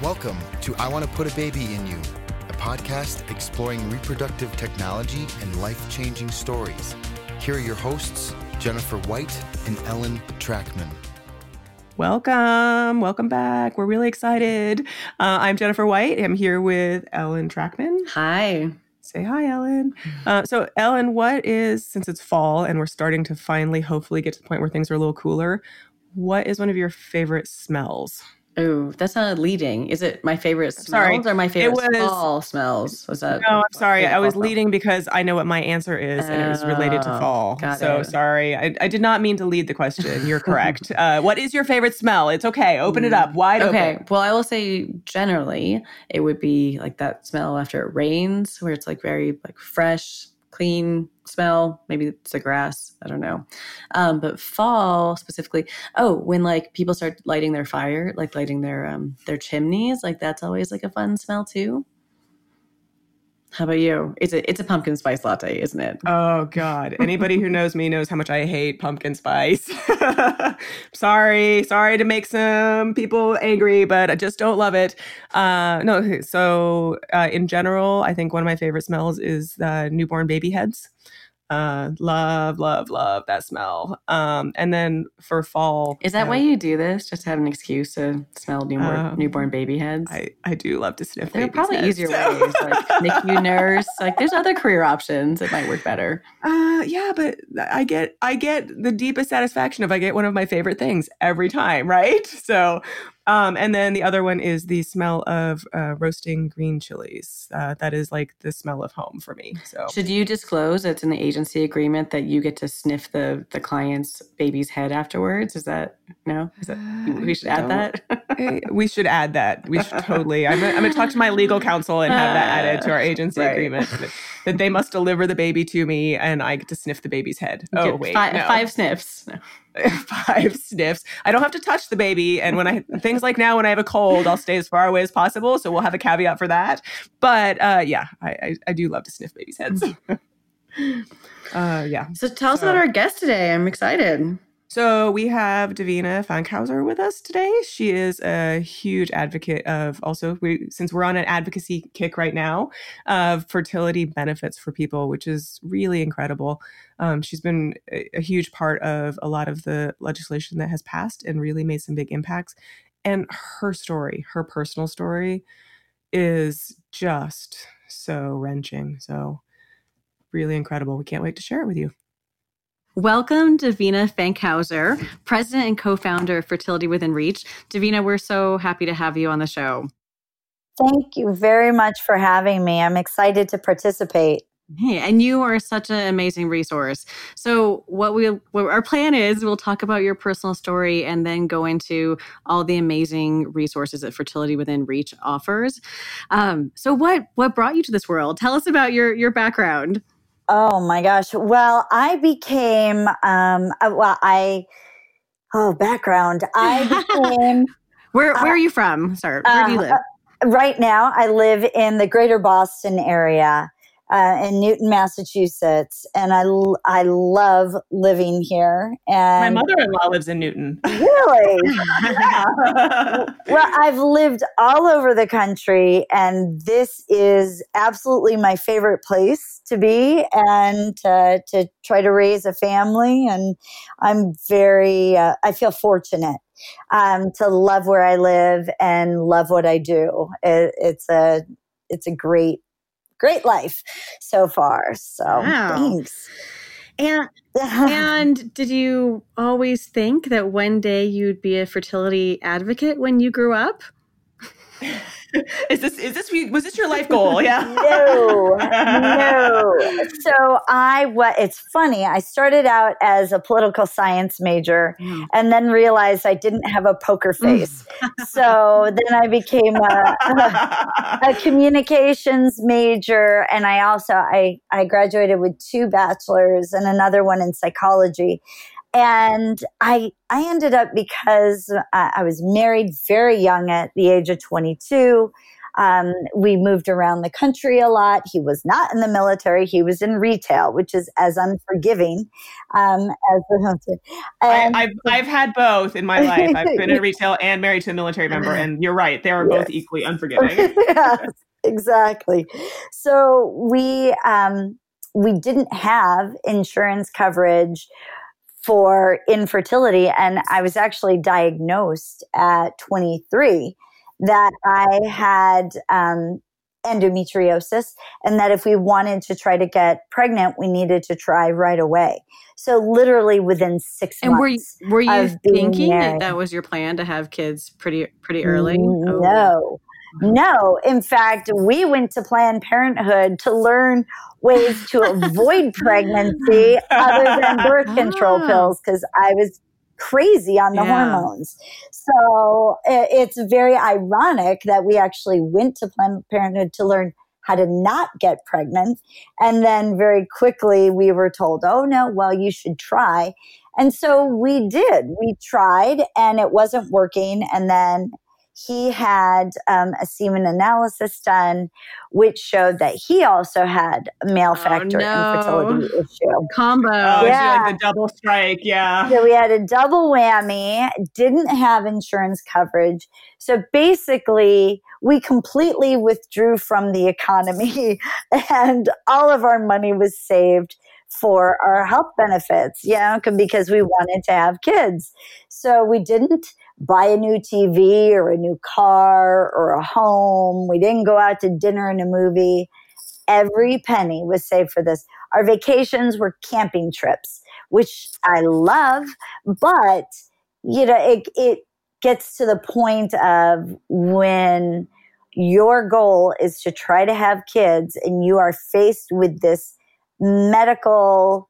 Welcome to I Want to Put a Baby in You, a podcast exploring reproductive technology and life changing stories. Here are your hosts, Jennifer White and Ellen Trachman. Welcome. Welcome back. We're really excited. Uh, I'm Jennifer White. I'm here with Ellen Trachman. Hi. Say hi, Ellen. Uh, so, Ellen, what is, since it's fall and we're starting to finally hopefully get to the point where things are a little cooler, what is one of your favorite smells? Oh, that's not leading. Is it my favorite smells sorry. or my favorite was, fall smells? Was that? No, I'm sorry. I was leading because I know what my answer is, and it was related to oh, fall. so it. sorry. I, I, did not mean to lead the question. You're correct. uh, what is your favorite smell? It's okay. Open it up, wide okay. open. Well, I will say generally it would be like that smell after it rains, where it's like very like fresh, clean smell. Maybe it's the grass. I don't know. Um, but fall specifically. Oh, when like people start lighting their fire, like lighting their um, their chimneys, like that's always like a fun smell too. How about you? It's a it's a pumpkin spice latte, isn't it? Oh God! Anybody who knows me knows how much I hate pumpkin spice. sorry, sorry to make some people angry, but I just don't love it. Uh, no, so uh, in general, I think one of my favorite smells is uh, newborn baby heads. Uh, love, love, love that smell. Um, and then for fall, is that uh, why you do this? Just to have an excuse to smell newborn um, newborn baby heads? I, I do love to sniff. There are probably heads, easier so. ways, like NICU nurse. Like there's other career options that might work better. Uh, yeah, but I get I get the deepest satisfaction if I get one of my favorite things every time, right? So um, and then the other one is the smell of uh, roasting green chilies. Uh, that is like the smell of home for me. So should you disclose it's in the agency agreement that you get to sniff the the client's baby's head afterwards? Is that no? Is that we should add that? we should add that. We should totally. I'm gonna, I'm gonna talk to my legal counsel and have that added to our agency right. agreement that, that, they must deliver the baby to me and I get to sniff the baby's head. Oh wait, five, no. five sniffs. No. five sniffs. I don't have to touch the baby. And when I things like now when I have a cold, I'll stay as far away as possible. So we'll have a caveat for that. But uh, yeah, I, I, I do love to sniff babies' heads. uh, yeah. So tell us about our guest today. I'm excited. So we have Davina Fankhauser with us today. She is a huge advocate of also we since we're on an advocacy kick right now of fertility benefits for people, which is really incredible. Um, she's been a, a huge part of a lot of the legislation that has passed and really made some big impacts. And her story, her personal story, is just so wrenching. So really incredible. We can't wait to share it with you. Welcome, Davina Fankhauser, president and co founder of Fertility Within Reach. Davina, we're so happy to have you on the show. Thank you very much for having me. I'm excited to participate. Hey, and you are such an amazing resource. So, what we what our plan is, we'll talk about your personal story and then go into all the amazing resources that Fertility Within Reach offers. Um, so, what what brought you to this world? Tell us about your your background. Oh my gosh. Well, I became, um, uh, well, I, oh, background. I became. where, where uh, are you from? Sorry, where do you uh, live? Uh, right now, I live in the greater Boston area uh, in Newton, Massachusetts, and I I love living here. And my mother-in-law lives in Newton. Really? well, I've lived all over the country, and this is absolutely my favorite place to be and to, to try to raise a family. And I'm very uh, I feel fortunate um, to love where I live and love what I do. It, it's a it's a great great life so far. So wow. thanks. And and did you always think that one day you'd be a fertility advocate when you grew up? is this is this was this your life goal? Yeah. no, no. So I what it's funny. I started out as a political science major, mm. and then realized I didn't have a poker mm. face. so then I became a, a, a, communications major, and I also I I graduated with two bachelors and another one in psychology and I I ended up because I was married very young at the age of 22. Um, we moved around the country a lot. He was not in the military; he was in retail, which is as unforgiving um, as the. And, I, have I've had both in my life. I've been in retail and married to a military member, and you're right; they are yes. both equally unforgiving. yes, exactly. So we um, we didn't have insurance coverage for infertility. And I was actually diagnosed at 23 that I had um, endometriosis and that if we wanted to try to get pregnant, we needed to try right away. So literally within six and months. And were you, were you thinking that that was your plan to have kids pretty pretty early? No. Oh. No, in fact, we went to Planned Parenthood to learn ways to avoid pregnancy other than birth control ah. pills because I was crazy on the yeah. hormones. So it's very ironic that we actually went to Planned Parenthood to learn how to not get pregnant. And then very quickly we were told, oh no, well, you should try. And so we did. We tried and it wasn't working. And then he had um, a semen analysis done, which showed that he also had a male oh, factor oh, no. infertility issue. Combo. Oh, yeah. like the double strike. Yeah. So we had a double whammy, didn't have insurance coverage. So basically, we completely withdrew from the economy and all of our money was saved for our health benefits, you know, because we wanted to have kids. So we didn't buy a new TV or a new car or a home. We didn't go out to dinner and a movie. Every penny was saved for this. Our vacations were camping trips, which I love, but you know, it, it gets to the point of when your goal is to try to have kids and you are faced with this medical,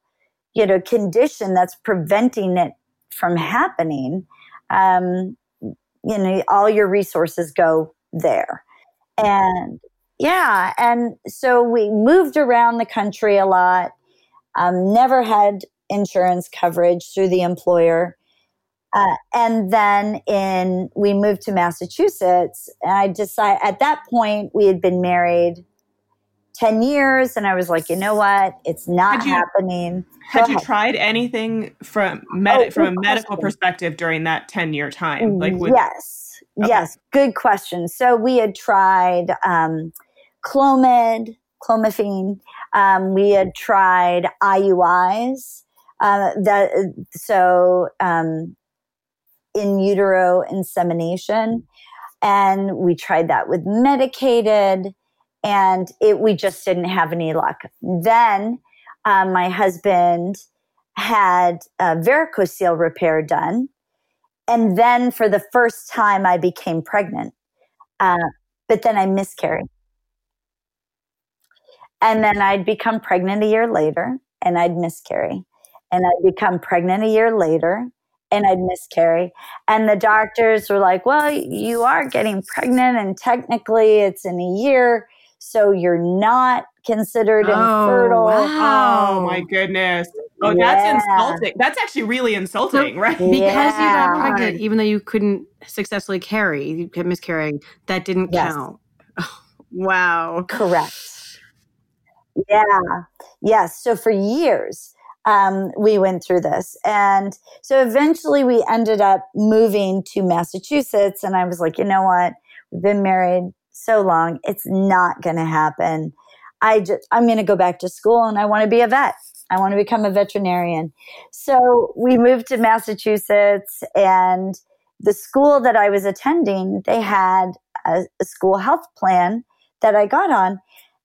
you know, condition that's preventing it from happening um, you know, all your resources go there. And yeah, and so we moved around the country a lot, um, never had insurance coverage through the employer. Uh, and then in we moved to Massachusetts, and I decided at that point we had been married 10 years and I was like, you know what? It's not you, happening. Go had ahead. you tried anything from med- oh, from a medical question. perspective during that 10 year time? Like with- Yes. Okay. Yes. Good question. So we had tried um, Clomid, clomiphene. Um, we had tried IUIs. Uh, that so um, in utero insemination, and we tried that with medicated and it, we just didn't have any luck. Then um, my husband had a varicocele repair done. And then for the first time, I became pregnant. Uh, but then I miscarried. And then I'd become pregnant a year later and I'd miscarry. And I'd become pregnant a year later and I'd miscarry. And the doctors were like, well, you are getting pregnant and technically it's in a year so you're not considered oh, infertile. Wow. Oh my goodness. Oh, yeah. that's insulting. That's actually really insulting, so, right? Because yeah. you got pregnant, even though you couldn't successfully carry, you kept miscarrying, that didn't yes. count. Oh, wow. Correct. Yeah. Yes. So for years, um, we went through this. And so eventually we ended up moving to Massachusetts. And I was like, you know what? We've been married so long. It's not going to happen. I just, I'm going to go back to school and I want to be a vet. I want to become a veterinarian. So we moved to Massachusetts and the school that I was attending, they had a, a school health plan that I got on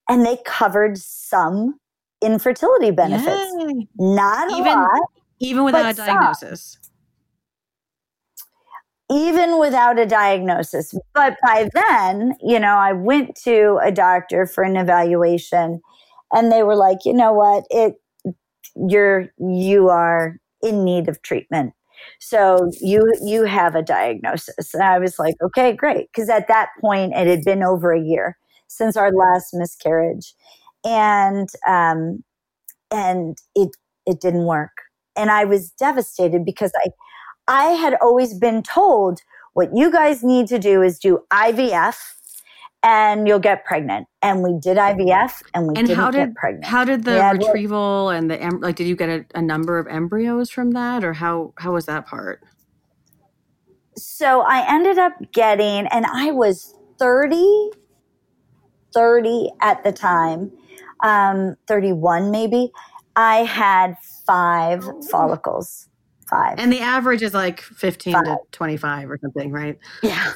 and they covered some infertility benefits. Yay. Not a even, lot. Even without a diagnosis. Some even without a diagnosis. But by then, you know, I went to a doctor for an evaluation and they were like, you know what, it you're you are in need of treatment. So you you have a diagnosis. And I was like, okay, great. Because at that point it had been over a year since our last miscarriage. And um and it it didn't work. And I was devastated because I I had always been told what you guys need to do is do IVF and you'll get pregnant. And we did IVF and we and didn't how did get pregnant. how did the Yeah, retrieval and the em- like? Did you get a, a number of embryos from that, or how how was that part? so I ended up getting, and I was 30, 30 at the time, um, 31 maybe. I had five follicles. Five. And the average is like fifteen to twenty five or something, right? yeah.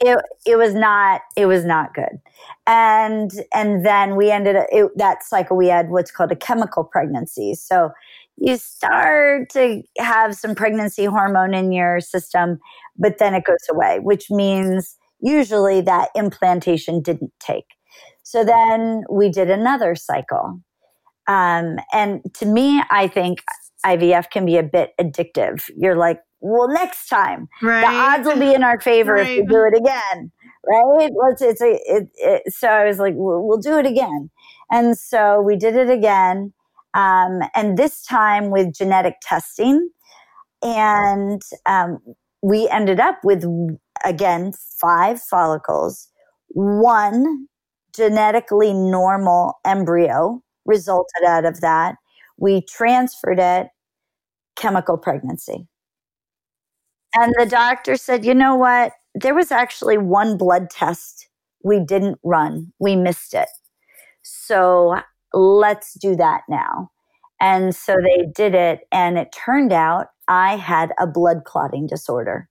It it was not it was not good. And and then we ended it, that cycle we had what's called a chemical pregnancy. So you start to have some pregnancy hormone in your system but then it goes away which means usually that implantation didn't take. So then we did another cycle um, and to me i think ivf can be a bit addictive. You're like well next time Right. the odds will be in our favor if we do it again right? Let's it's a it, it, so i was like we'll, we'll do it again. And so we did it again um, and this time with genetic testing. And um, we ended up with again five follicles one genetically normal embryo resulted out of that we transferred it chemical pregnancy and the doctor said, you know what? There was actually one blood test we didn't run. We missed it. So let's do that now. And so they did it. And it turned out I had a blood clotting disorder.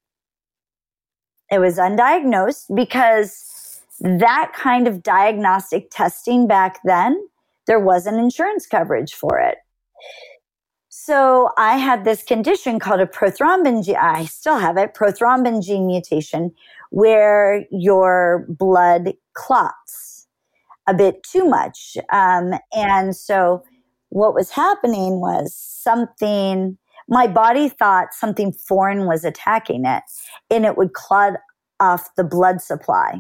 It was undiagnosed because that kind of diagnostic testing back then, there wasn't insurance coverage for it. So I had this condition called a prothrombin gene. I still have it, prothrombin gene mutation, where your blood clots a bit too much. Um, and so what was happening was something, my body thought something foreign was attacking it and it would clot off the blood supply.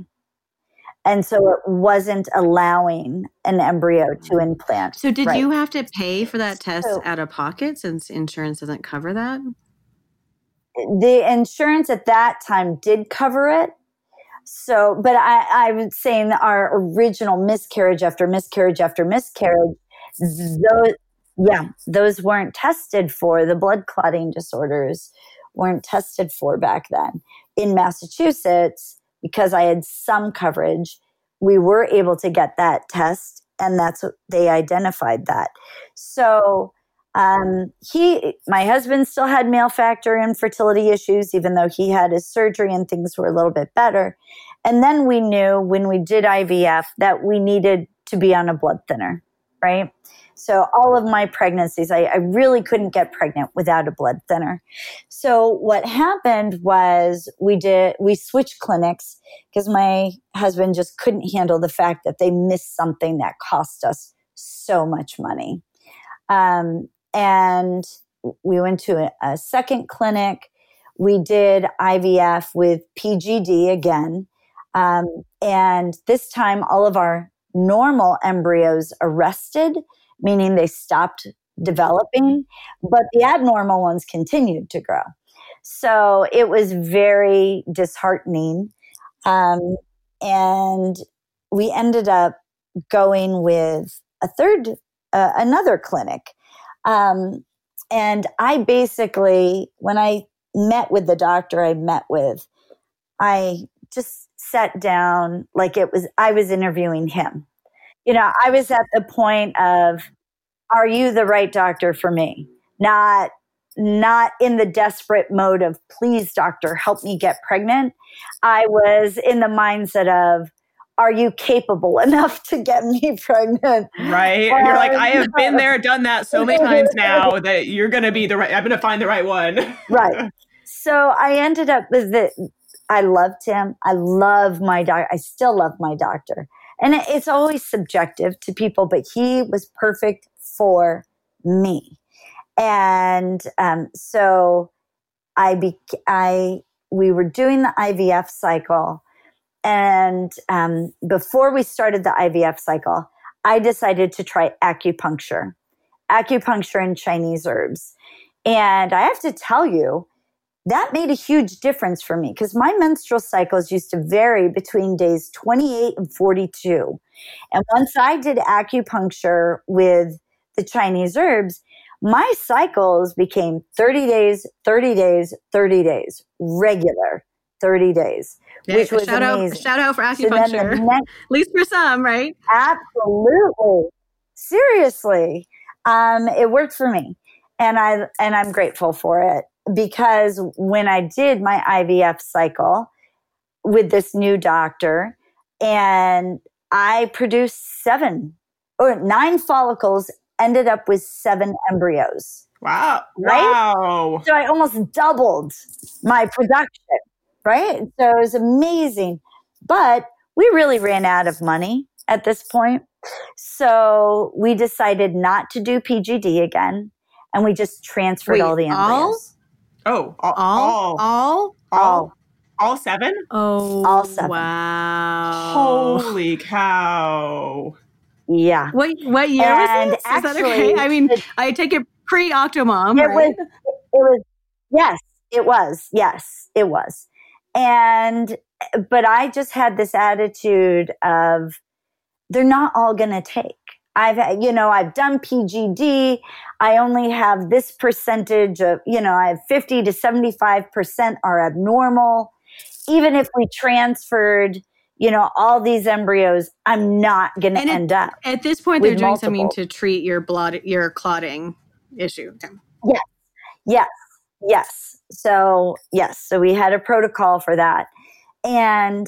And so it wasn't allowing an embryo to mm. implant. So did Right. you have to pay for that test So- out of pocket since insurance doesn't cover that? the insurance at that time did cover it. So, but I, I would say in our original miscarriage after miscarriage after miscarriage, those, yeah, those weren't tested for. The blood clotting disorders weren't tested for back then. In Massachusetts, because I had some coverage, we were able to get that test, and that's what they identified that. So, um, he, my husband still had male factor infertility issues, even though he had his surgery and things were a little bit better. And then we knew when we did IVF that we needed to be on a blood thinner, right? So all of my pregnancies, I, I really couldn't get pregnant without a blood thinner. So what happened was we did we switched clinics because my husband just couldn't handle the fact that they missed something that cost us so much money. Um, and we went to a, a second clinic. We did IVF with PGD again. Um, and this time, all of our normal embryos arrested, meaning they stopped developing, but the abnormal ones continued to grow. So it was very disheartening. Um, and we ended up going with a third, uh, another clinic. Um, and I basically, when I met with the doctor I met with, I just sat down like it was, I was interviewing him. You know, I was at the point of, are you the right doctor for me? Not, not in the desperate mode of, please, doctor, help me get pregnant. I was in the mindset of, are you capable enough to get me pregnant? Right? You're like, Um, I have been there, done that so many times now that you're going to be the right, I'm going to find the right one. right. So I ended up with the, I loved him. I love my doctor. I still love my doctor. And it's always subjective to people, but he was perfect for me. And um, so I, be, I, we were doing the IVF cycle. And um, before we started the IVF cycle, I decided to try acupuncture, acupuncture and Chinese herbs. And I have to tell you, that made a huge difference for me because my menstrual cycles used to vary between days 28 and 42. And once I did acupuncture with the Chinese herbs, my cycles became 30 days, 30 days, 30 days, regular 30 days, Yeah, which was shout amazing. out, shout out for So the acupuncture. next- At least for some, right? Absolutely. Seriously. Um, it worked for me. And I and I'm grateful for it because when I did my IVF cycle with this new doctor and I produced seven or nine follicles ended up with seven embryos. Wow. Right? Wow. So I almost doubled my production, right? So it was amazing. But we really ran out of money at this point. So we decided not to do PGD again and we just transferred Wait, all the all? Embryos. Oh, all, All, all, all, all, all seven? oh, All seven. Wow. Holy cow. Yeah. What what year And was this? Is that actually, okay? I mean, the- I take it pre Octomom, It right? was, it was, yes, it was. Yes, it was. And, but I just had this attitude of they're not all going to take. I've, you know, I've done PGD. I only have this percentage of, you know, I have 50 to 75% are abnormal. Even if we transferred, you know, all these embryos, I'm not going to end up. At this point, they're doing something to treat your blood, your clotting issue. Okay. Yes, yes. So yes, so we had a protocol for that, and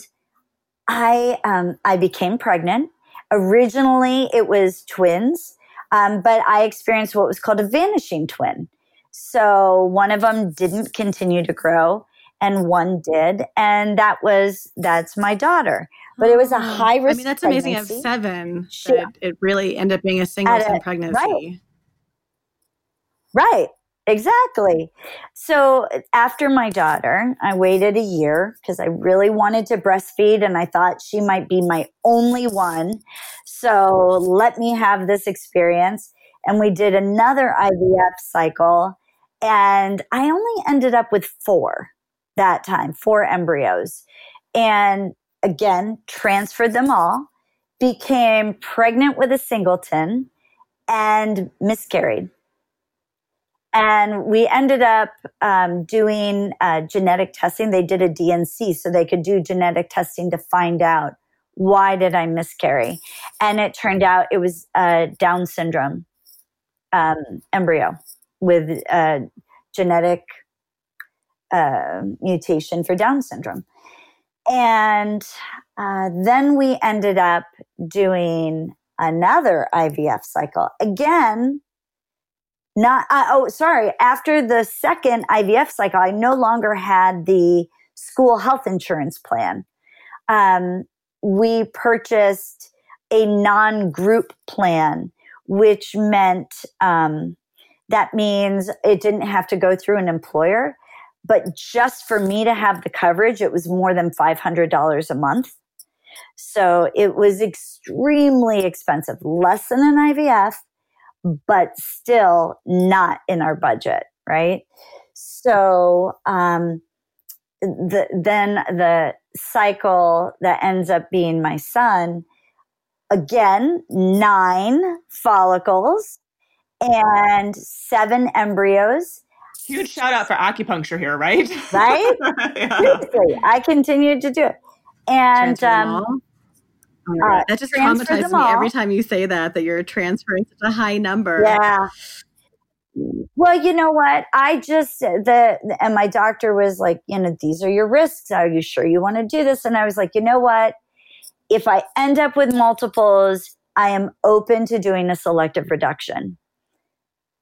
I um, I became pregnant. Originally, it was twins, um, but I experienced what was called a vanishing twin. So one of them didn't continue to grow, and one did, and that was that's my daughter. But it was a high risk. I mean, that's amazing. At pregnancy. seven, Sure. that it really ended up being a singleton a- pregnancy. right. Right. Exactly. So after my daughter, I waited a year because I really wanted to breastfeed and I thought she might be my only one. So let me have this experience. And we did another IVF cycle. And I only ended up with four that time, four embryos. And again, transferred them all, became pregnant with a singleton, and miscarried and we ended up um, doing uh, genetic testing. They did a dnc so they could do genetic testing to find out why did i miscarry. And it turned out it was a down syndrome um, embryo with a genetic uh, mutation for down syndrome. And uh, then we ended up doing another ivf cycle. Again not uh, oh sorry. After the second ivf cycle i no longer had the school health insurance plan. Um, we purchased a non-group plan which meant um, that means it didn't have to go through an employer but just for me to have the coverage it was more than $500 a month. So it was extremely expensive less than an ivf but still not in our budget, right? So um, the, then the cycle that ends up being my son, again, nine follicles and seven embryos, Huge shout out for acupuncture here, right? right? yeah. Seriously, I continued to do it. And Transfer them um, all? Oh my God. Uh, that just traumatizes me every time you say that, that you're transferring such a high number. Yeah. Well, you know what? I just the and my doctor was like, you know, these are your risks. Are you sure you want to do this? And I was like, you know what? If I end up with multiples, I am open to doing a selective reduction.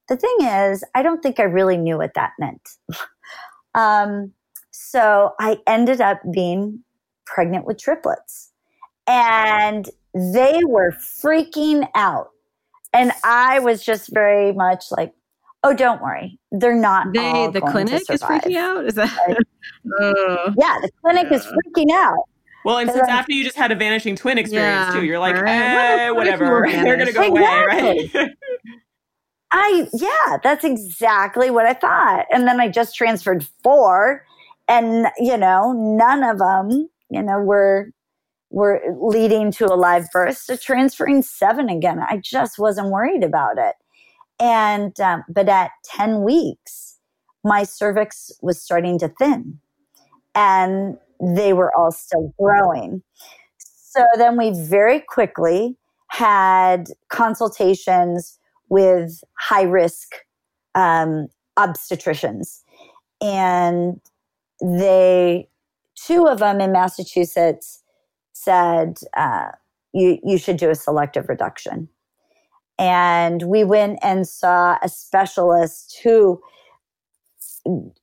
The thing is, I don't think I really knew what that meant. um, so I ended up being pregnant with triplets, and they were freaking out. And I was just very much like, oh, don't worry. They're not. They, all the going clinic to is freaking out? Is that? oh. Yeah, the clinic is freaking out. Well, and since I'm- after you just had a vanishing twin experience Yeah, too, you're like, right. eh, What if- what if you whatever. They're gonna go vanished? away, right? I, yeah, that's exactly what I thought. And then I just transferred four, and, you know, none of them, you know, were were leading to a live birth. So transferring seven again, I just wasn't worried about it. And, um, but at 10 weeks, my cervix was starting to thin and they were all still growing. So then we very quickly had consultations with high risk um, obstetricians. And they, two of them in Massachusetts, said, uh, you, you should do a selective reduction. And we went and saw a specialist who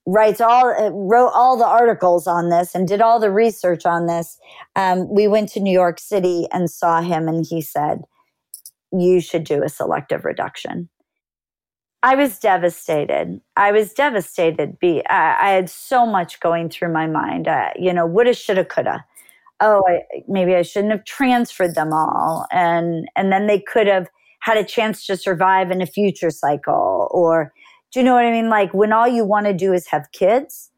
writes all wrote all the articles on this and did all the research on this. Um, we went to new york city and saw him and he said you should do a selective reduction. I was devastated. I was devastated. Be i, I had so much going through my mind. You know woulda shoulda coulda oh I, maybe i shouldn't have transferred them all and and then they could have had a chance to survive in a future cycle or do you know what I mean? Like when all you want to do is have kids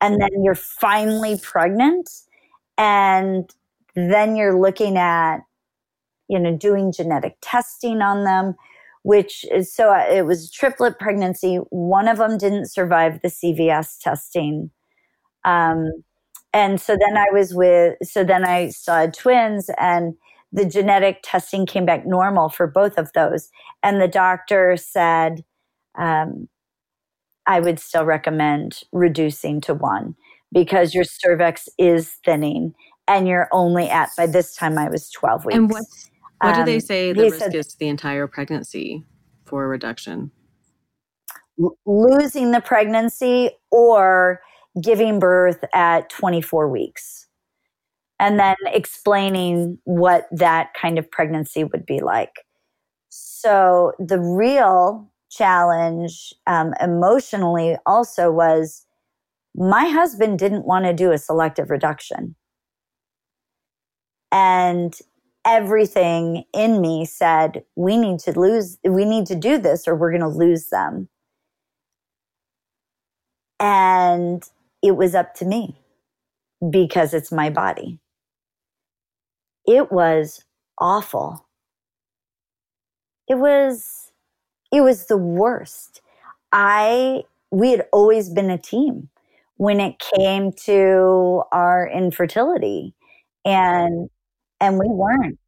and then you're finally pregnant and then you're looking at, you know, doing genetic testing on them, which is so uh, it was triplet pregnancy. One of them didn't survive the CVS testing. Um, and so then I was with, so then I saw twins and the genetic testing came back normal for both of those. And the doctor said, um, I would still recommend reducing to one because your cervix is thinning and you're only at, by this time I was 12 weeks. And what, what do they um, say the risk said, is the entire pregnancy for a reduction? losing the pregnancy or giving birth at 24 weeks. And then explaining what that kind of pregnancy would be like. So the real challenge um, emotionally also was my husband didn't want to do a selective reduction. And everything in me said, we need to lose, we need to do this or we're going to lose them. And it was up to me because it's my body. It was awful. It was it was the worst. I, we had always been a team when it came to our infertility and, and we weren't,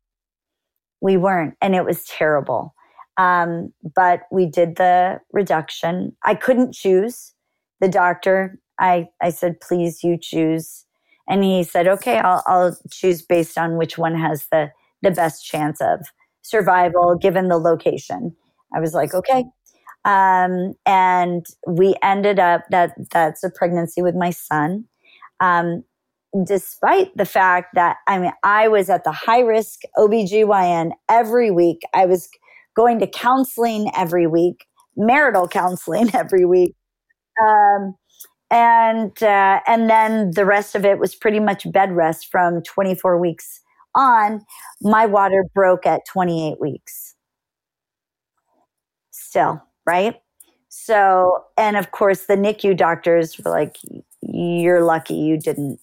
we weren't. And it was terrible. Um, but we did the reduction. I couldn't choose the doctor. I, I said, please, you choose. And he said, okay, I'll, I'll choose based on which one has the, the best chance of survival given the location. I was like, okay. Um, and we ended up that that's a pregnancy with my son. Um, despite the fact that I mean I was at the high risk OBGYN every week. I was going to counseling every week, marital counseling every week. Um, and uh, and then the rest of it was pretty much bed rest from 24 weeks on. My water broke at 28 weeks still, right? So, and of course, the NICU doctors were like, you're lucky you didn't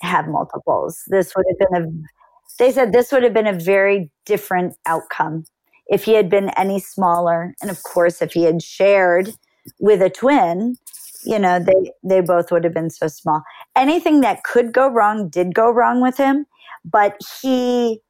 have multiples. This would have been a, they said this would have been a very different outcome if he had been any smaller. And of course, if he had shared with a twin, you know, they, they both would have been so small. Anything that could go wrong did go wrong with him, but he,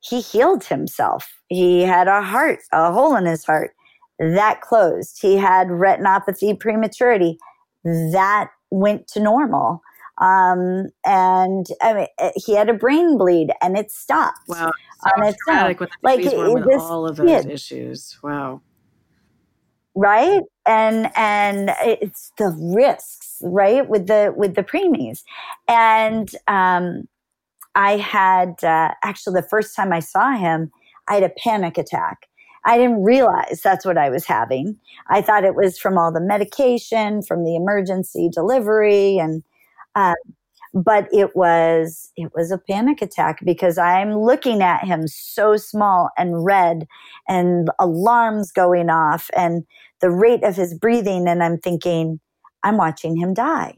he healed himself. He had a heart, a hole in his heart that closed. He had retinopathy prematurity that went to normal. Um, and I mean, eh, he had a brain bleed and it stopped. Wow. So on its own. like it, all of those kid, issues. Wow. Right. And, and it's the risks, right. With the, with the preemies. And, um, I had, uh, actually the first time I saw him, I had a panic attack I didn't realize that's what I was having. I thought it was from all the medication, from the emergency delivery. And uh, but it was it was a panic attack because i'm looking at him so small and red and alarms going off and the rate of his breathing and i'm thinking i'm watching him die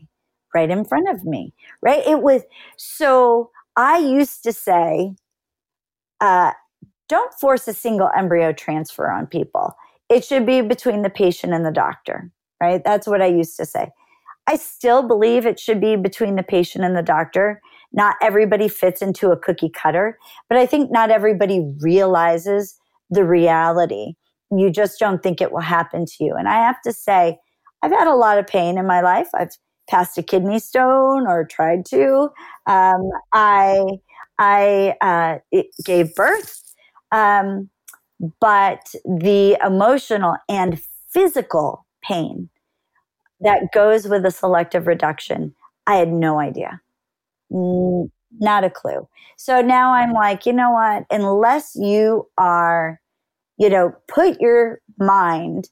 right in front of me right it was so i used to say uh, don't force a single embryo transfer on people it should be between the patient and the doctor right that's what i used to say I still believe it should be between the patient and the doctor. Not everybody fits into a cookie cutter, but I think not everybody realizes the reality. You just don't think it will happen to you. And I have to say, I've had a lot of pain in my life. I've passed a kidney stone or tried to. Um, I I uh, gave birth, um, but the emotional and physical pain that goes with a selective reduction. I had no idea. Not a clue. So now I'm like, you know what? Unless you are, you know, put your mind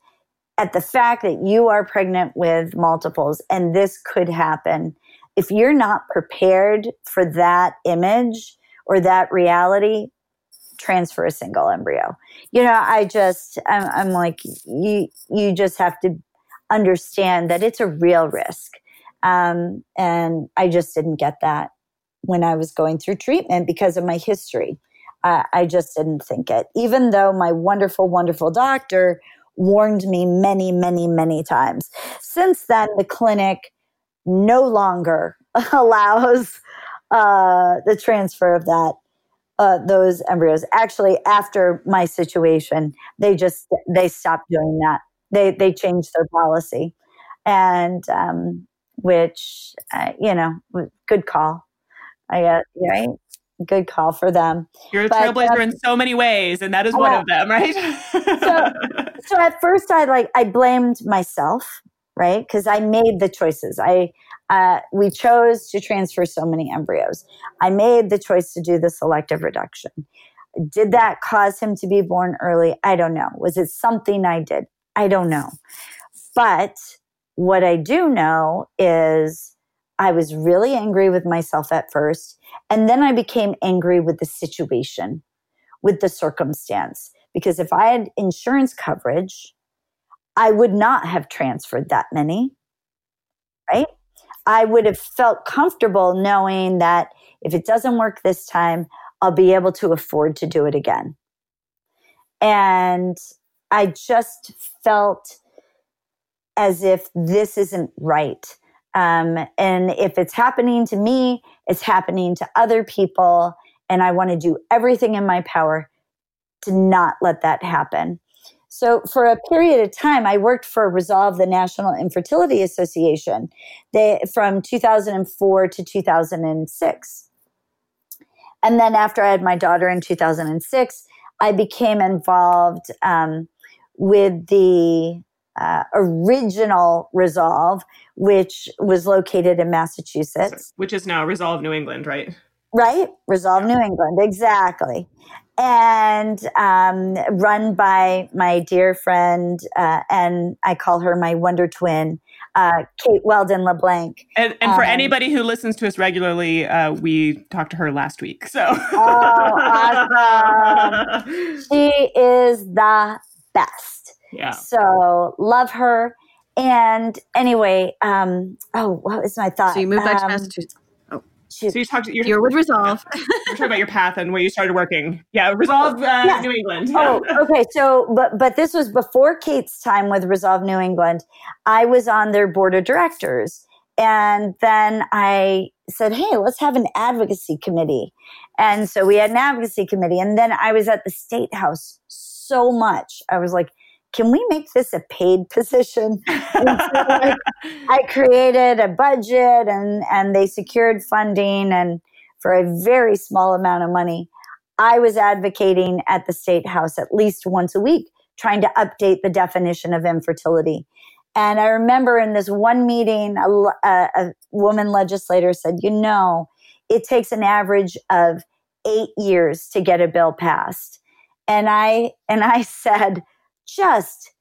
at the fact that you are pregnant with multiples and this could happen, if you're not prepared for that image or that reality, transfer a single embryo. You know, I just, I'm, I'm like, you, you just have to understand that it's a real risk. Um, and I just didn't get that when I was going through treatment because of my history. Uh, I just didn't think it, even though my wonderful, wonderful doctor warned me many, many, many times. Since then, the clinic no longer allows uh, the transfer of that uh, those embryos. Actually, after my situation, they just they stopped doing that they they changed their policy, and um, which uh, you know, good call. I guess right. Good call for them. You're a but, trailblazer um, in so many ways, and that is one of them, right? so, so at first, I like I blamed myself, right? Because I made the choices. I uh, we chose to transfer so many embryos. I made the choice to do the selective reduction. Did that cause him to be born early? I don't know. Was it something I did? I don't know. But what I do know is I was really angry with myself at first. And then I became angry with the situation, with the circumstance. Because if I had insurance coverage, I would not have transferred that many, right? I would have felt comfortable knowing that if it doesn't work this time, I'll be able to afford to do it again. And I just felt as if this isn't right. Um, and if it's happening to me, it's happening to other people. And I want to do everything in my power to not let that happen. So, for a period of time, I worked for Resolve, the National Infertility Association, they, from 2004 to 2006. And then, after I had my daughter in 2006, I became involved um, with the uh, original Resolve, which was located in Massachusetts. Which is now Resolve New England, right? Right, Resolve New England, exactly. And um, run by my dear friend, uh, and I call her my wonder twin, uh, Kate Weldon LeBlanc. And, and for um, anybody who listens to us regularly, uh, we talked to her last week. So, oh, awesome. she is the best. Yeah. So love her. And anyway, um, oh, what was my thought? So you moved back um, to Massachusetts. Oh. So you talked. You're, you're with Resolve. you're talking about your path and where you started working. Yeah, Resolve uh, yeah. New England. oh, okay. So, but but this was before Kate's time with Resolve New England. I was on their board of directors, and then I said, "Hey, let's have an advocacy committee." And so we had an advocacy committee, and then I was at the state house so much. I was like, can we make this a paid position? so I, I created a budget and, and they secured funding and for a very small amount of money. I was advocating at the state house at least once a week, trying to update the definition of infertility. And I remember in this one meeting, a, a, a woman legislator said, you know, it takes an average of eight years to get a bill passed. And I, and I said, just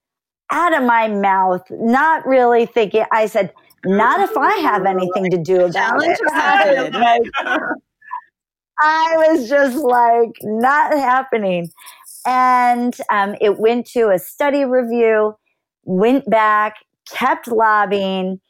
out of my mouth, not really thinking, I said, not if I have anything to do about Challenge it. I was just like, not happening. And um, it went to a study review, went back, kept lobbying,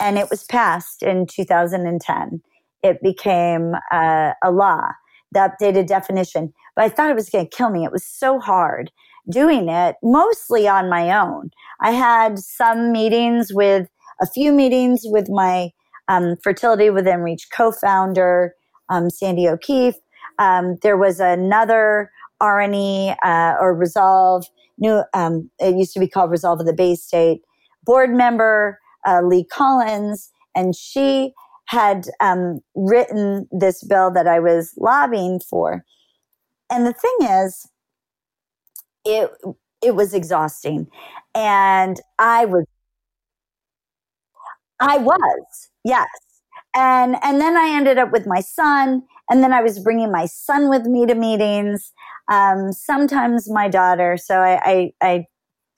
and it was passed in 2010. It became uh, a law, the updated definition. But I thought it was going to kill me. It was so hard doing it, mostly on my own. I had some meetings with a few meetings with my um, Fertility Within Reach co founder, um, Sandy O'Keefe. Um, there was another RNE uh, or Resolve, new, um, it used to be called Resolve of the Bay State, board member, uh, Lee Collins, and she had um, written this bill that I was lobbying for. And the thing is, it it was exhausting, and I was I was yes, and and then I ended up with my son, and then I was bringing my son with me to meetings. Um, sometimes my daughter, so I, I, I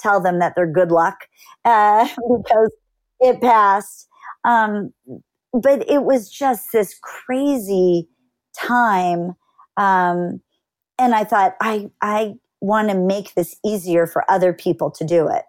tell them that they're good luck uh, because it passed. Um, but it was just this crazy time. Um, and I thought, I, I want to make this easier for other people to do it.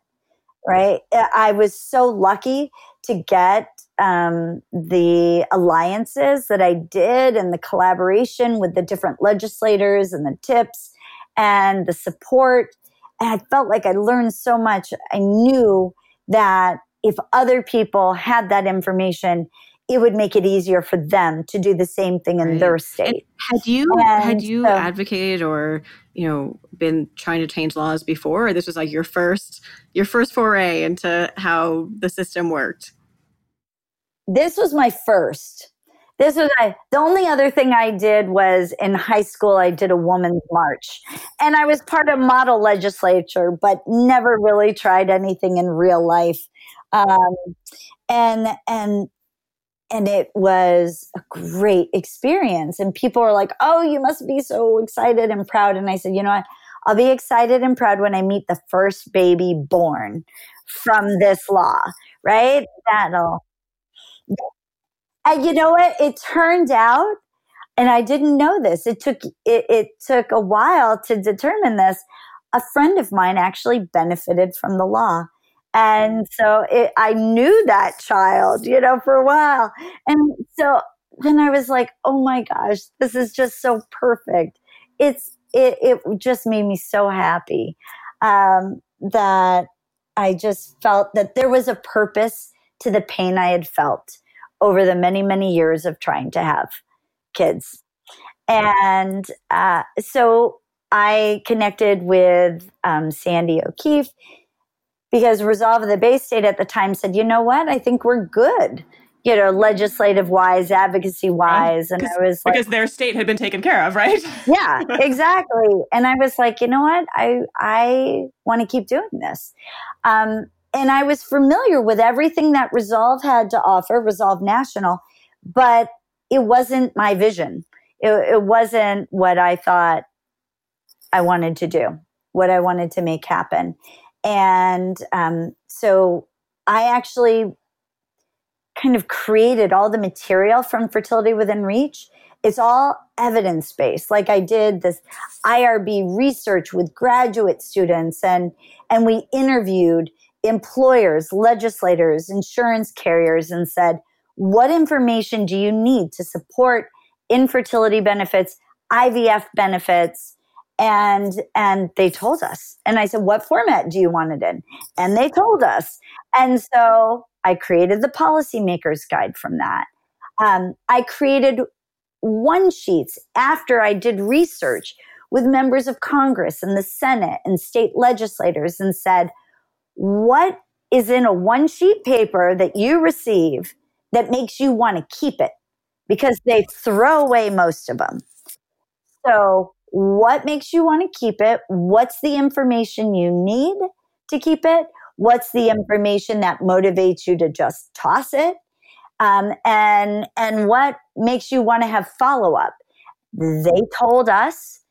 Right. I was so lucky to get um, the alliances that I did and the collaboration with the different legislators and the tips and the support. And I felt like I learned so much. I knew that if other people had that information, it would make it easier for them to do the same thing in right. their state. And had you and had you so, advocated or you know been trying to change laws before, or this was like your first your first foray into how the system worked? This was my first. This was I, the only other thing I did was in high school. I did a woman's march, and I was part of model legislature, but never really tried anything in real life. Um, and and and it was a great experience. And people were like, "Oh, you must be so excited and proud." And I said, "You know what? I'll be excited and proud when I meet the first baby born from this law, right? That'll." And you know what? It turned out, and I didn't know this. It took it, it took a while to determine this. A friend of mine actually benefited from the law and so it, I knew that child, you know, for a while. And so then I was like, oh my gosh, this is just so perfect. It's, it, it just made me so happy um, that I just felt that there was a purpose to the pain I had felt over the many, many years of trying to have kids. And uh, so I connected with um, Sandy O'Keefe because Resolve of the Bay State at the time said, you know what, I think we're good, you know, legislative wise, advocacy wise. And I was like, because their state had been taken care of, right? yeah, exactly. And I was like, you know what, I I want to keep doing this. Um, and I was familiar with everything that Resolve had to offer, Resolve National, but it wasn't my vision. It, it wasn't what I thought I wanted to do, what I wanted to make happen. And um, so I actually kind of created all the material from Fertility Within Reach. It's all evidence based. Like I did this IRB research with graduate students and, and we interviewed employers, legislators, insurance carriers and said, what information do you need to support infertility benefits, IVF benefits, and and they told us. And i said what format do you want it in? And they told us. And so i created the policymakers guide from that. Um, i created one sheets after i did research with members of congress and the senate and state legislators and said what is in a one sheet paper that you receive that makes you want to keep it? Because they throw away most of them so what makes you want to keep it? What's the information you need to keep it? What's the information that motivates you to just toss it? Um, and and what makes you want to have follow up? They told us.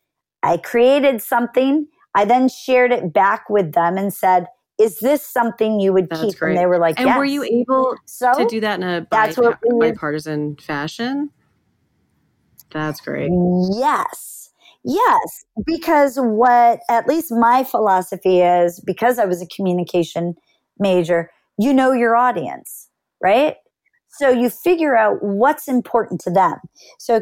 I created something. I then shared it back with them and said, is this something you would That's keep? great. And they were like, And yes. were you able so to do that in a That's what bipartisan fashion? That's great. Yes. Yes. Because what at least my philosophy is, because I was a communication major, you know your audience, right? So you figure out what's important to them. So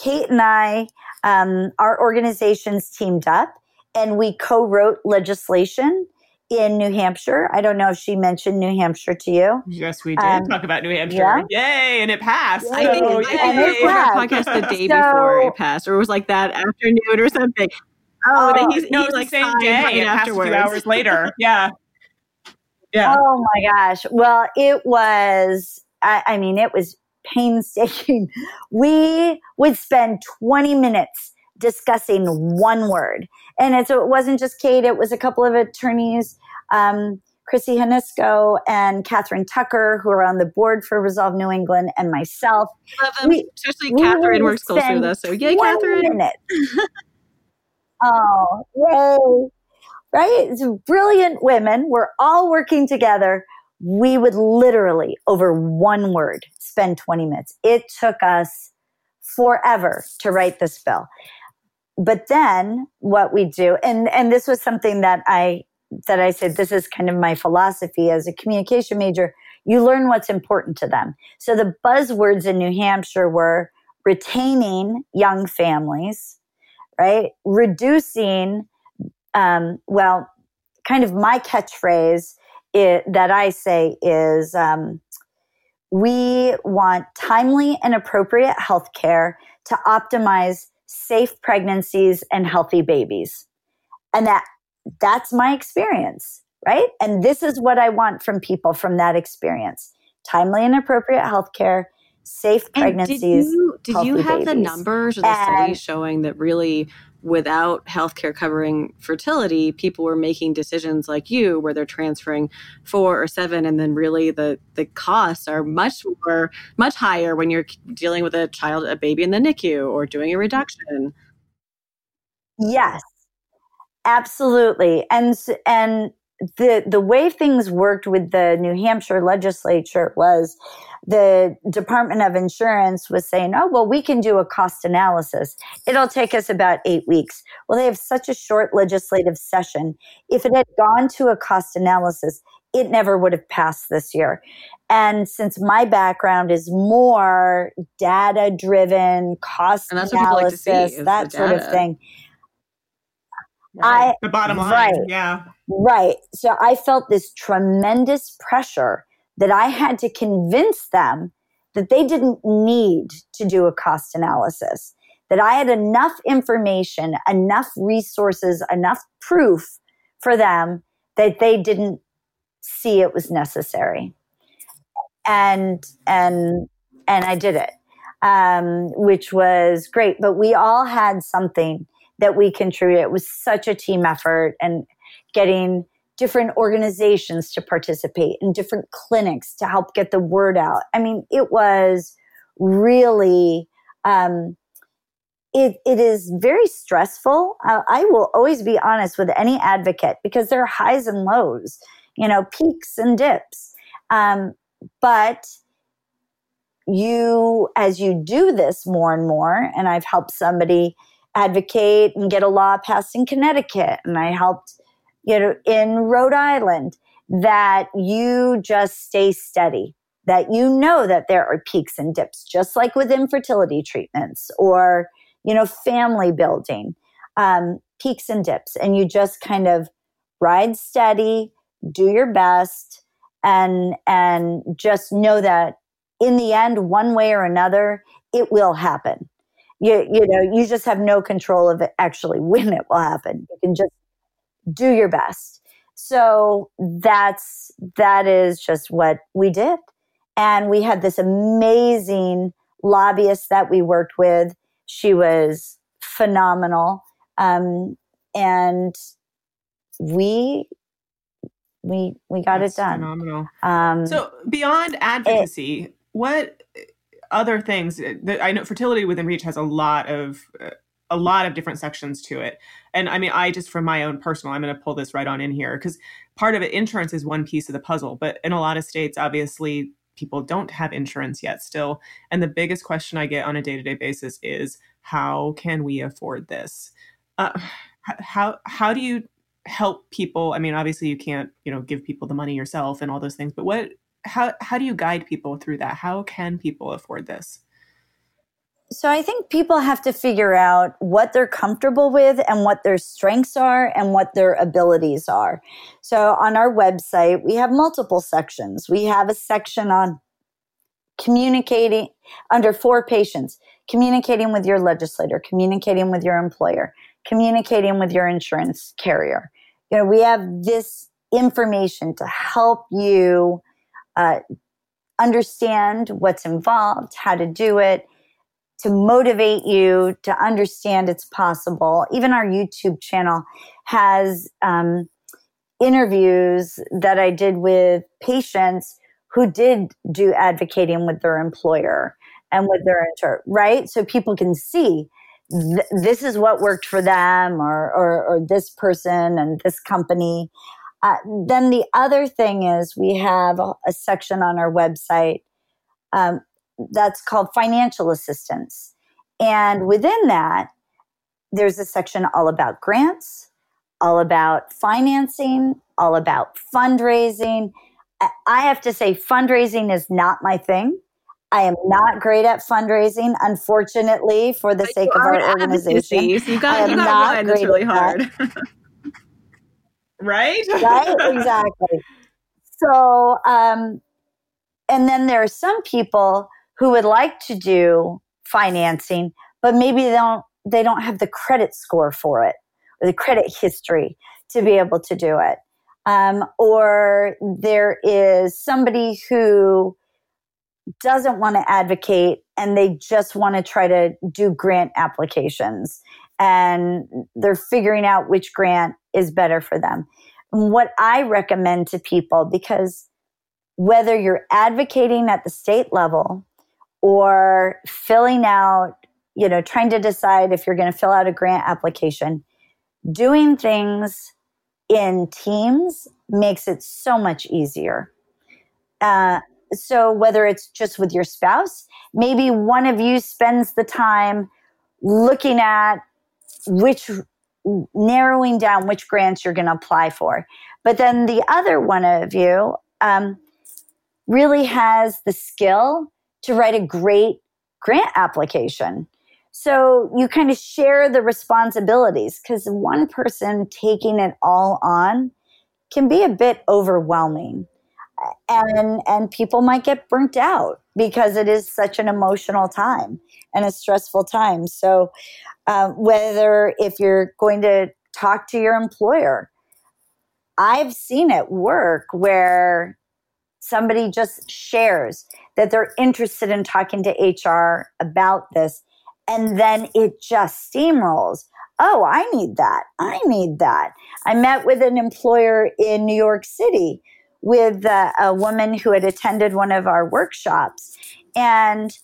Kate and I, um, our organizations teamed up and we co wrote legislation in New Hampshire. I don't know if she mentioned New Hampshire to you. Yes, we did Um, talk about New Hampshire. yeah. Yay, and it passed. Yeah. I think, So, I think and we yay. it our passed. podcast the day So- before it passed, or it was like that afternoon or something. Oh, Oh, he's, no, he's it's like the same day. right It passed a few hours later. Yeah. Yeah. Oh my gosh. Well, it was, I, I mean, it was painstaking. We would spend 20 minutes discussing one word. And it's, it wasn't just Kate, it was a couple of attorneys, um, Chrissy Hanisco and Catherine Tucker, who are on the board for Resolve New England, and myself. Love them, We- especially we Catherine works closely with us. So yay, 20 Catherine! oh, yay. Right? It's brilliant women. We're all working together. We would literally, over one word, spend 20 minutes. It took us forever to write this bill. But then what we do, and, and this was something that I that I said, this is kind of my philosophy as a communication major. You learn what's important to them. So the buzzwords in New Hampshire were retaining young families, right? Reducing, um, well, kind of my catchphrase it, that I say is um, we want timely and appropriate health care to optimize safe pregnancies and healthy babies. And that that's my experience, right? And this is what I want from people from that experience. Timely and appropriate health care, safe And pregnancies. did you, did you have the numbers or the And- studies showing that really, without healthcare covering fertility, people were making decisions like you, where they're transferring four or seven, and then really the the costs are much more, much higher when you're dealing with a child, a baby in the NICU, or doing a reduction. Yes, absolutely. And and the the way things worked with the New Hampshire legislature was the Department of Insurance was saying, "Oh, well, we can do a cost analysis. It'll take us about 8 weeks." Well, they have such a short legislative session. If it had gone to a cost analysis, it never would have passed this year. And since my background is more data driven, cost And that's what people like see, analysis, that sort of data. thing, I the bottom line. right. Yeah. Right. So I felt this tremendous pressure that I had to convince them that they didn't need to do a cost analysis, that I had enough information, enough resources, enough proof for them that they didn't see it was necessary. And and and I did it. Um, which was great. But we all had something that we contributed. It was such a team effort and getting different organizations to participate and different clinics to help get the word out. I mean, it was really, um, it, it is very stressful. Uh, I will always be honest with any advocate because there are highs and lows, you know, peaks and dips. Um, but you, as you do this more and more, and I've helped somebody advocate and get a law passed in Connecticut, and I helped, you know, in Rhode Island, that you just stay steady, that you know that there are peaks and dips, just like with infertility treatments or, you know, family building, um, peaks and dips, and you just kind of ride steady, do your best, and and just know that in the end, one way or another, it will happen. You you know you just have no control of it actually when it will happen. You can just do your best so that's that is just what we did and we had this amazing lobbyist that we worked with she was phenomenal um, and we we we got That's it done Phenomenal. um, So beyond advocacy, what other things? that- I know fertility within reach has a lot of uh, a lot of different sections to it. And I mean, I just from my own personal, I'm going to pull this right on in here because part of it, insurance is one piece of the puzzle. But in a lot of states, obviously, people don't have insurance yet still. And the biggest question I get on a day to day basis is how can we afford this? Uh, how how do you help people? I mean, obviously, you can't you know give people the money yourself and all those things. But what how how do you guide people through that? How can people afford this? So I think people have to figure out what they're comfortable with and what their strengths are and what their abilities are. So on our website, we have multiple sections. We have a section on communicating under four patients, communicating with your legislator, communicating with your employer, communicating with your insurance carrier. You know, we have this information to help you uh, understand what's involved, how to do it to motivate you to understand it's possible. Even our YouTube channel has um, interviews that I did with patients who did do advocating with their employer and with their inter, right? So people can see th- this is what worked for them or, or, or this person and this company. Uh, then the other thing is we have a, section on our website um, that's called financial assistance. And within that, there's a section all about grants, all about financing, all about fundraising. I have to say, fundraising is not my thing. I am not great at fundraising, unfortunately, for the sake of our organization. You got, you got one that's really hard. right? right? Exactly. So, um, and then there are some people who would like to do financing, but maybe they don't they don't have the credit score for it or the credit history to be able to do it. Um, or there is somebody who doesn't want to advocate and they just want to try to do grant applications and they're figuring out which grant is better for them. What I recommend to people, because whether you're advocating at the state level or filling out, you know, trying to decide if you're going to fill out a grant application, doing things in teams makes it so much easier. Uh, so whether it's just with your spouse, maybe one of you spends the time looking at which narrowing down which grants you're going to apply for. But then the other one of you um, really has the skill to write a great grant application. So you kind of share the responsibilities because one person taking it all on can be a bit overwhelming. And, and people might get burnt out because it is such an emotional time and a stressful time. So, uh, whether if you're going to talk to your employer, I've seen it work where somebody just shares that they're interested in talking to HR about this, and then it just steamrolls. Oh, I need that. I need that. I met with an employer in New York City with uh, a woman who had attended one of our workshops. And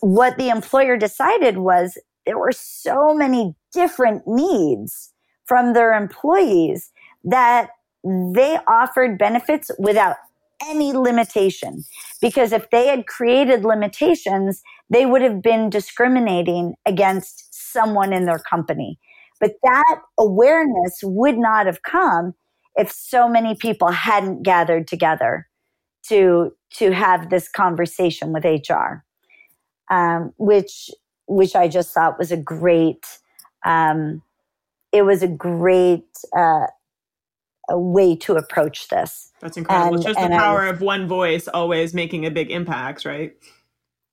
what the employer decided was there were so many different needs from their employees that they offered benefits without any limitation. Because if they had created limitations, they would have been discriminating against someone in their company. But that awareness would not have come if so many people hadn't gathered together to to have this conversation with HR, um, which which I just thought was a great. Um, it was a great uh, a way to approach this. That's incredible. And, Just the power I, of one voice always making a big impact, right?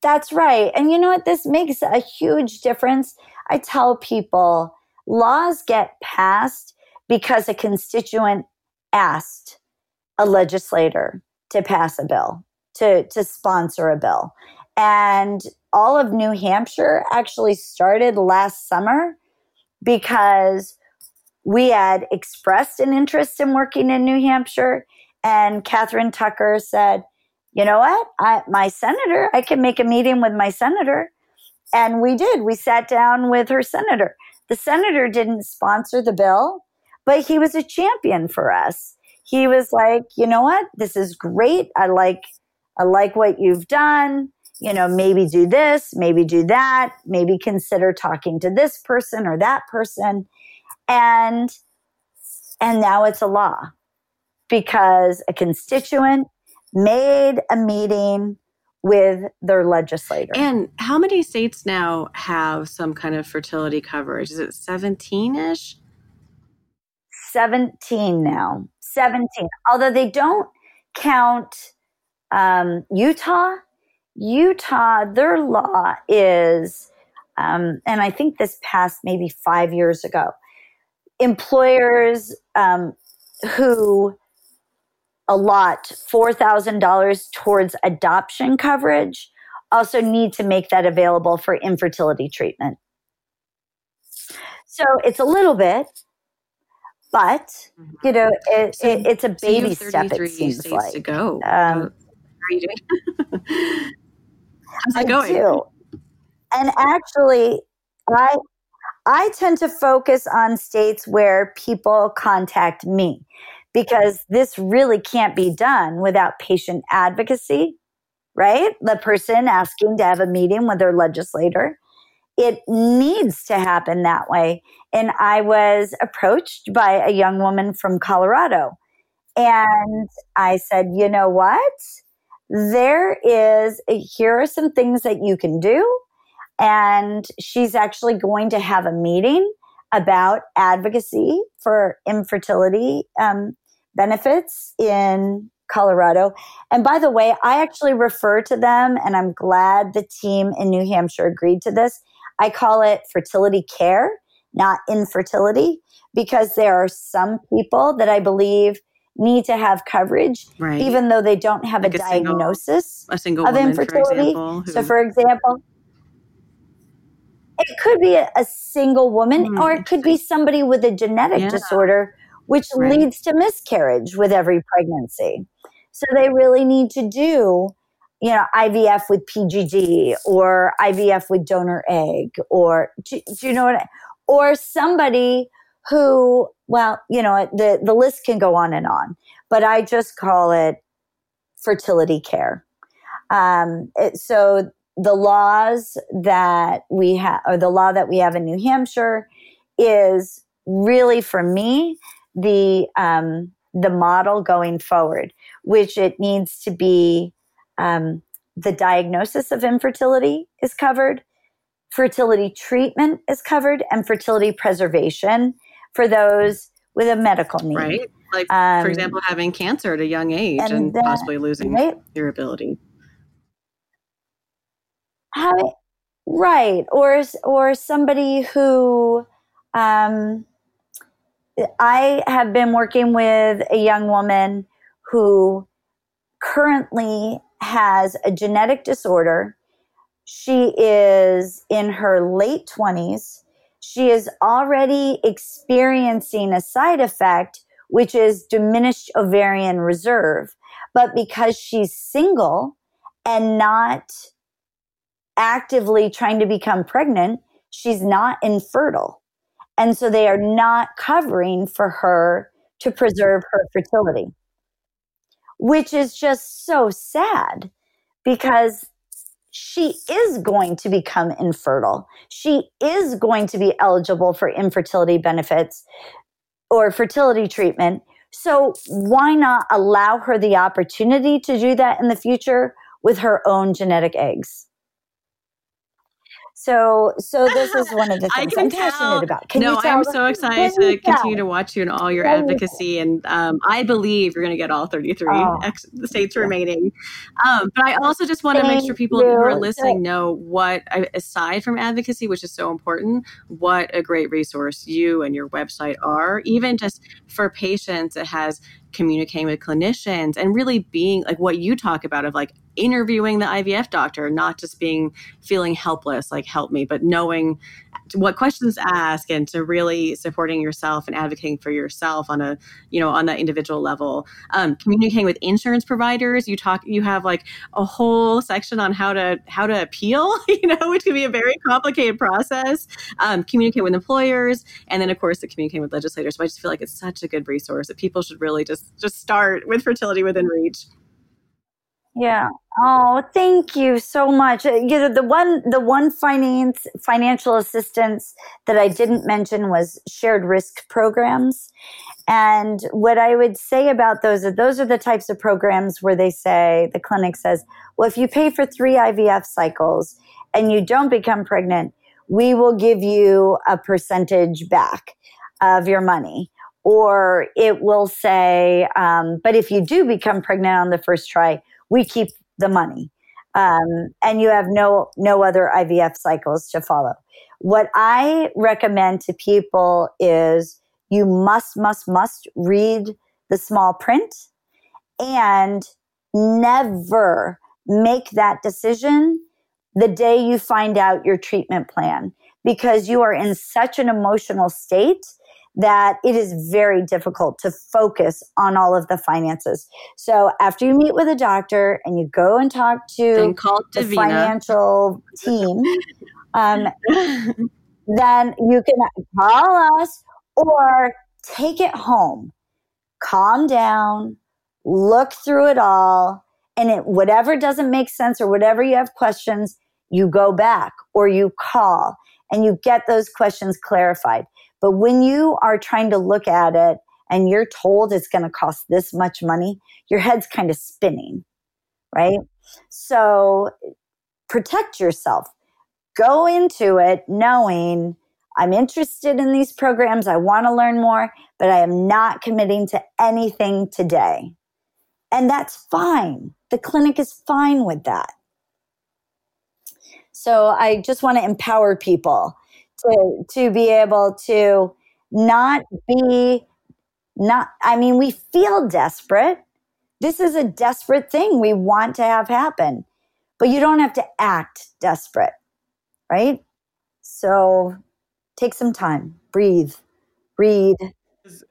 That's right. And you know what? This makes a huge difference. I tell people laws get passed because a constituent asked a legislator to pass a bill, to, to sponsor a bill. And all of New Hampshire actually started last summer because we had expressed an interest in working in New Hampshire. And Catherine Tucker said, you know what? I, my senator, I can make a meeting with my senator And we did. We sat down with her senator. The senator didn't sponsor the bill, but he was a champion for us. He was like, you know what? This is great. I like, I like what you've done. You know, maybe do this, maybe do that, maybe consider talking to this person or that person. And, and now it's a law because a constituent made a meeting with their legislator. And how many states now have some kind of fertility coverage? Is it 17 ish? 17 now. 17. Although they don't count um, Utah. Utah, their law is, um, and I think this passed maybe five years ago, employers um, who allot $4,000 towards adoption coverage also need to make that available for infertility treatment. So it's a little bit, but you know, it, So- it, it's a baby have step. It seems like to go. Um, How are you doing? How's it going? do. And actually, I I tend to focus on states where people contact me because this really can't be done without patient advocacy, right? The person asking to have a meeting with their legislator. It needs to happen that way. And I was approached by a young woman from Colorado. And I said, you know what? there is here are some things that you can do and she's actually going to have a meeting about advocacy for infertility um, benefits in colorado and by the way i actually refer to them and i'm glad the team in new hampshire agreed to this i call it fertility care not infertility because there are some people that i believe need to have coverage Right. even though they don't have Like a a single diagnosis a single of woman, for infertility. example. who- So, for example, it could be a, a single woman Hmm, or it could be somebody with a genetic Yeah. disorder, which Right. leads to miscarriage with every pregnancy. So, they really need to do, you know, IVF with PGD or IVF with donor egg or, do, do you know what? I, or somebody who, well, you know, the, the list can go on and on, but I just call it fertility care. Um, it, so the laws that we have, or the law that we have in New Hampshire, is really for me the um, the model going forward, which it needs to be. Um, the diagnosis of infertility is covered, fertility treatment is covered, and fertility preservation for those with a medical need. right? Like, Um, for example, having cancer at a young age and, and that- possibly losing right? your ability. Right or or somebody who um i have been working with a young woman who currently has a genetic disorder. She is in her late 20s she is already experiencing a side effect which is diminished ovarian reserve. But because she's single and not actively trying to become pregnant, she's not infertile. And so they are not covering for her to preserve her fertility, which is just so sad because she is going to become infertile. She is going to be eligible for infertility benefits or fertility treatment. So why not allow her the opportunity to do that in the future with her own genetic eggs? So, so this is one of the things I'm tell. passionate about. Can no, you tell? I'm so excited to continue tell? to watch you and all your you advocacy, and um, I believe you're going to get all 33 Oh. ex- the states remaining. Um, but I also just want to make sure people who are you. listening know what, aside from advocacy, which is so important, what a great resource you and your website are. Even just for patients, it has communicating with clinicians and really being like what you talk about of like interviewing the IVF doctor, not just being feeling helpless, like help me, but knowing what questions to ask and to really supporting yourself and advocating for yourself on a you know on that individual level. Um, communicating with insurance providers you talk you have like a whole section on how to how to appeal you know which can be a very complicated process. Um, communicate with employers and then of course the communicating with legislators. So i just feel like it's such a good resource that people should really just just start with fertility within reach yeah. Oh, thank you so much. Uh, you know, the one the one finance financial assistance that I didn't mention was shared risk programs. And what I would say about those are those are the types of programs where they say the clinic says, well, if you pay for three IVF cycles and you don't become pregnant, we will give you a percentage back of your money. Or it will say, um, but if you do become pregnant on the first try, we keep the money. Um, and you have no no other IVF cycles to follow. What I recommend to people is you must must must read the small print and never make that decision the day you find out your treatment plan because you are in such an emotional state that it is very difficult to focus on all of the finances. So after you meet with a doctor and you go and talk to the Davina. financial team, um, then you can call us or take it home, calm down, look through it all, and it, whatever doesn't make sense or whatever you have questions, you go back or you call and you get those questions clarified. But when you are trying to look at it and you're told it's going to cost this much money, your head's kind of spinning, right? So protect yourself. Go into it knowing I'm interested in these programs. I want to learn more, but I am not committing to anything today. And that's fine. The clinic is fine with that. So I just want to empower people to to be able to not be not I mean we feel desperate. This is a desperate thing we want to have happen. But you don't have to act desperate, right? So take some time, breathe, read,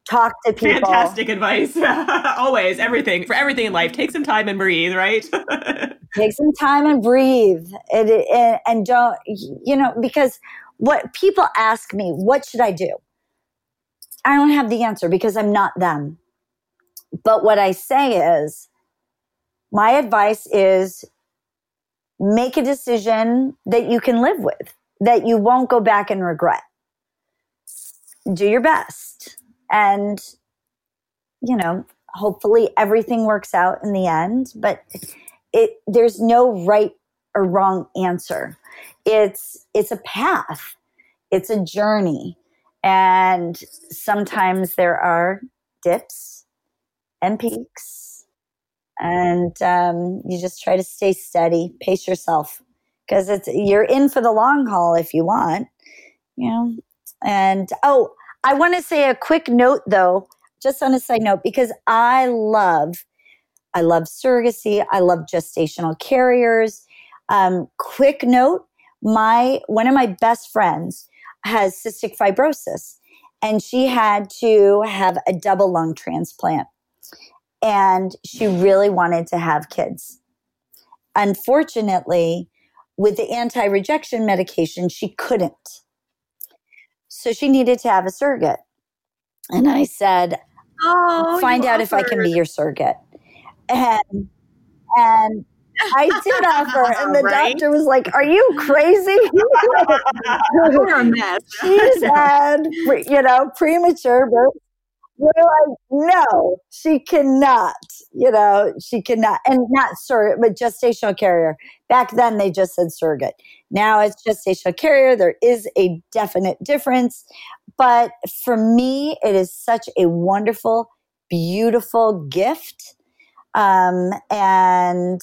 talk to people. Fantastic advice. Always, everything for everything in life. Take some time and breathe, right? take some time and breathe, and, and, and don't you know because what people ask me, what should I do? I don't have the answer because I'm not them. But what I say is, my advice is make a decision that you can live with, that you won't go back and regret. Do your best. And, you know, hopefully everything works out in the end, but it, there's no right or wrong answer it's it's a path. It's a journey. And sometimes there are dips and peaks. And um, you just try to stay steady. Pace yourself. Because it's you're in for the long haul if you want you know? And oh i want to say a quick note though just on a side note because i love i love surrogacy. I love gestational carriers. Um, quick note my one of my best friends has cystic fibrosis and she had to have a double lung transplant. And she really wanted to have kids. Unfortunately with the anti-rejection medication she couldn't. So she needed to have a surrogate. And i said oh, find out if i can be your surrogate. And and I did offer, and the right? doctor was like, "Are you crazy?" You're a mess. She's had, you know, premature birth. We're like, no, she cannot. You know, she cannot, and not surrogate, but gestational carrier. Back then, they just said surrogate. Now it's gestational carrier. There is a definite difference, but for me, it is such a wonderful, beautiful gift. Um, and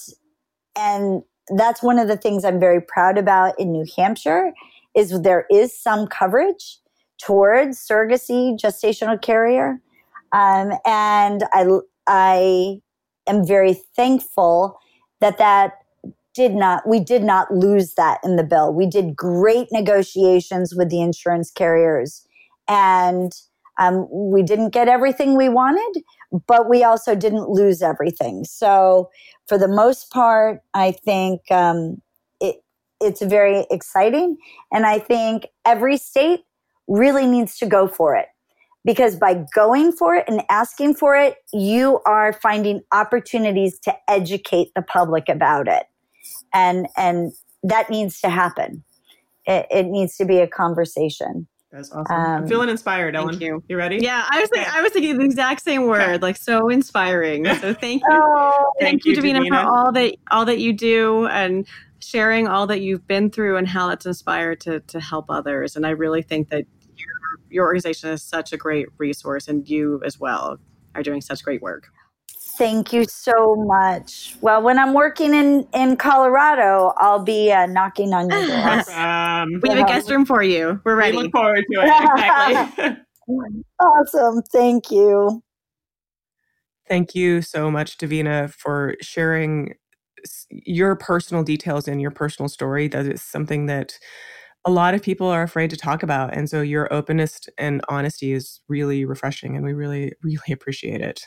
and that's one of the things I'm very proud about in New Hampshire is there is some coverage towards surrogacy gestational carrier. Um, and I, I am very thankful that that did not we did not lose that in the bill. We did great negotiations with the insurance carriers, and um, we didn't get everything we wanted, but we also didn't lose everything. So for the most part, I think um, it it's very exciting, and I think every state really needs to go for it because by going for it and asking for it, you are finding opportunities to educate the public about it. And, and that needs to happen. It, it needs to be a conversation. That's awesome. Um, I'm feeling inspired, Ellen. Thank you. You ready? Yeah, I was thinking, I was thinking the exact same word, like so inspiring. So thank you, oh, thank, thank, you, Davina, Davina, for all that all that you do and sharing all that you've been through and how that's inspired to to help others. And I really think that your organization is such a great resource, and you as well are doing such great work. Thank you so much. Well, when I'm working in in Colorado, I'll be uh, knocking on your door. um, we have a guest room for you. We're ready. We look forward to it. Exactly. awesome. Thank you. Thank you so much, Davina, for sharing your personal details and your personal story. That is something that a lot of people are afraid to talk about. And so your openness and honesty is really refreshing and we really, really appreciate it.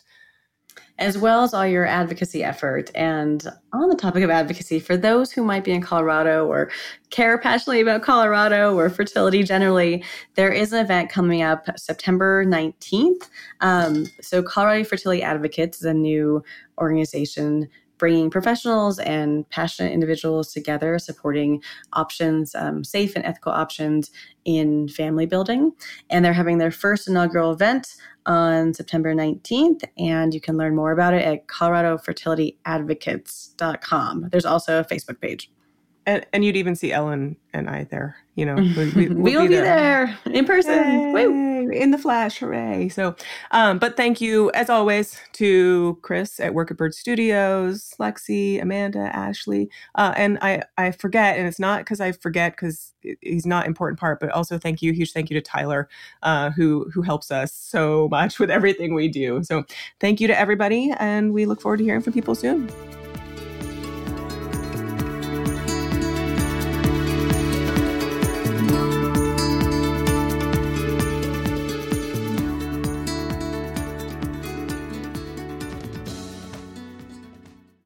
As well as all your advocacy effort. And on the topic of advocacy, for those who might be in Colorado or care passionately about Colorado or fertility generally, there is an event coming up September 19th. Um, so, Colorado Fertility Advocates is a new organization bringing professionals and passionate individuals together, supporting options, um, safe and ethical options in family building. And they're having their first inaugural event on September 19th. And you can learn more about it at coloradofertilityadvocates.com. There's also a Facebook page. And, and you'd even see Ellen and I there. You know, we, will we'll be, be there. there. in person, in the flash, hooray! So, um, but thank you as always to Chris at Work at Bird Studios, Lexi, Amanda, Ashley, uh, and I I forget, and it's not because I forget because he's not important part, but also thank you, huge thank you to Tyler, uh, who who helps us so much with everything we do. So, thank you to everybody, and we look forward to hearing from people soon.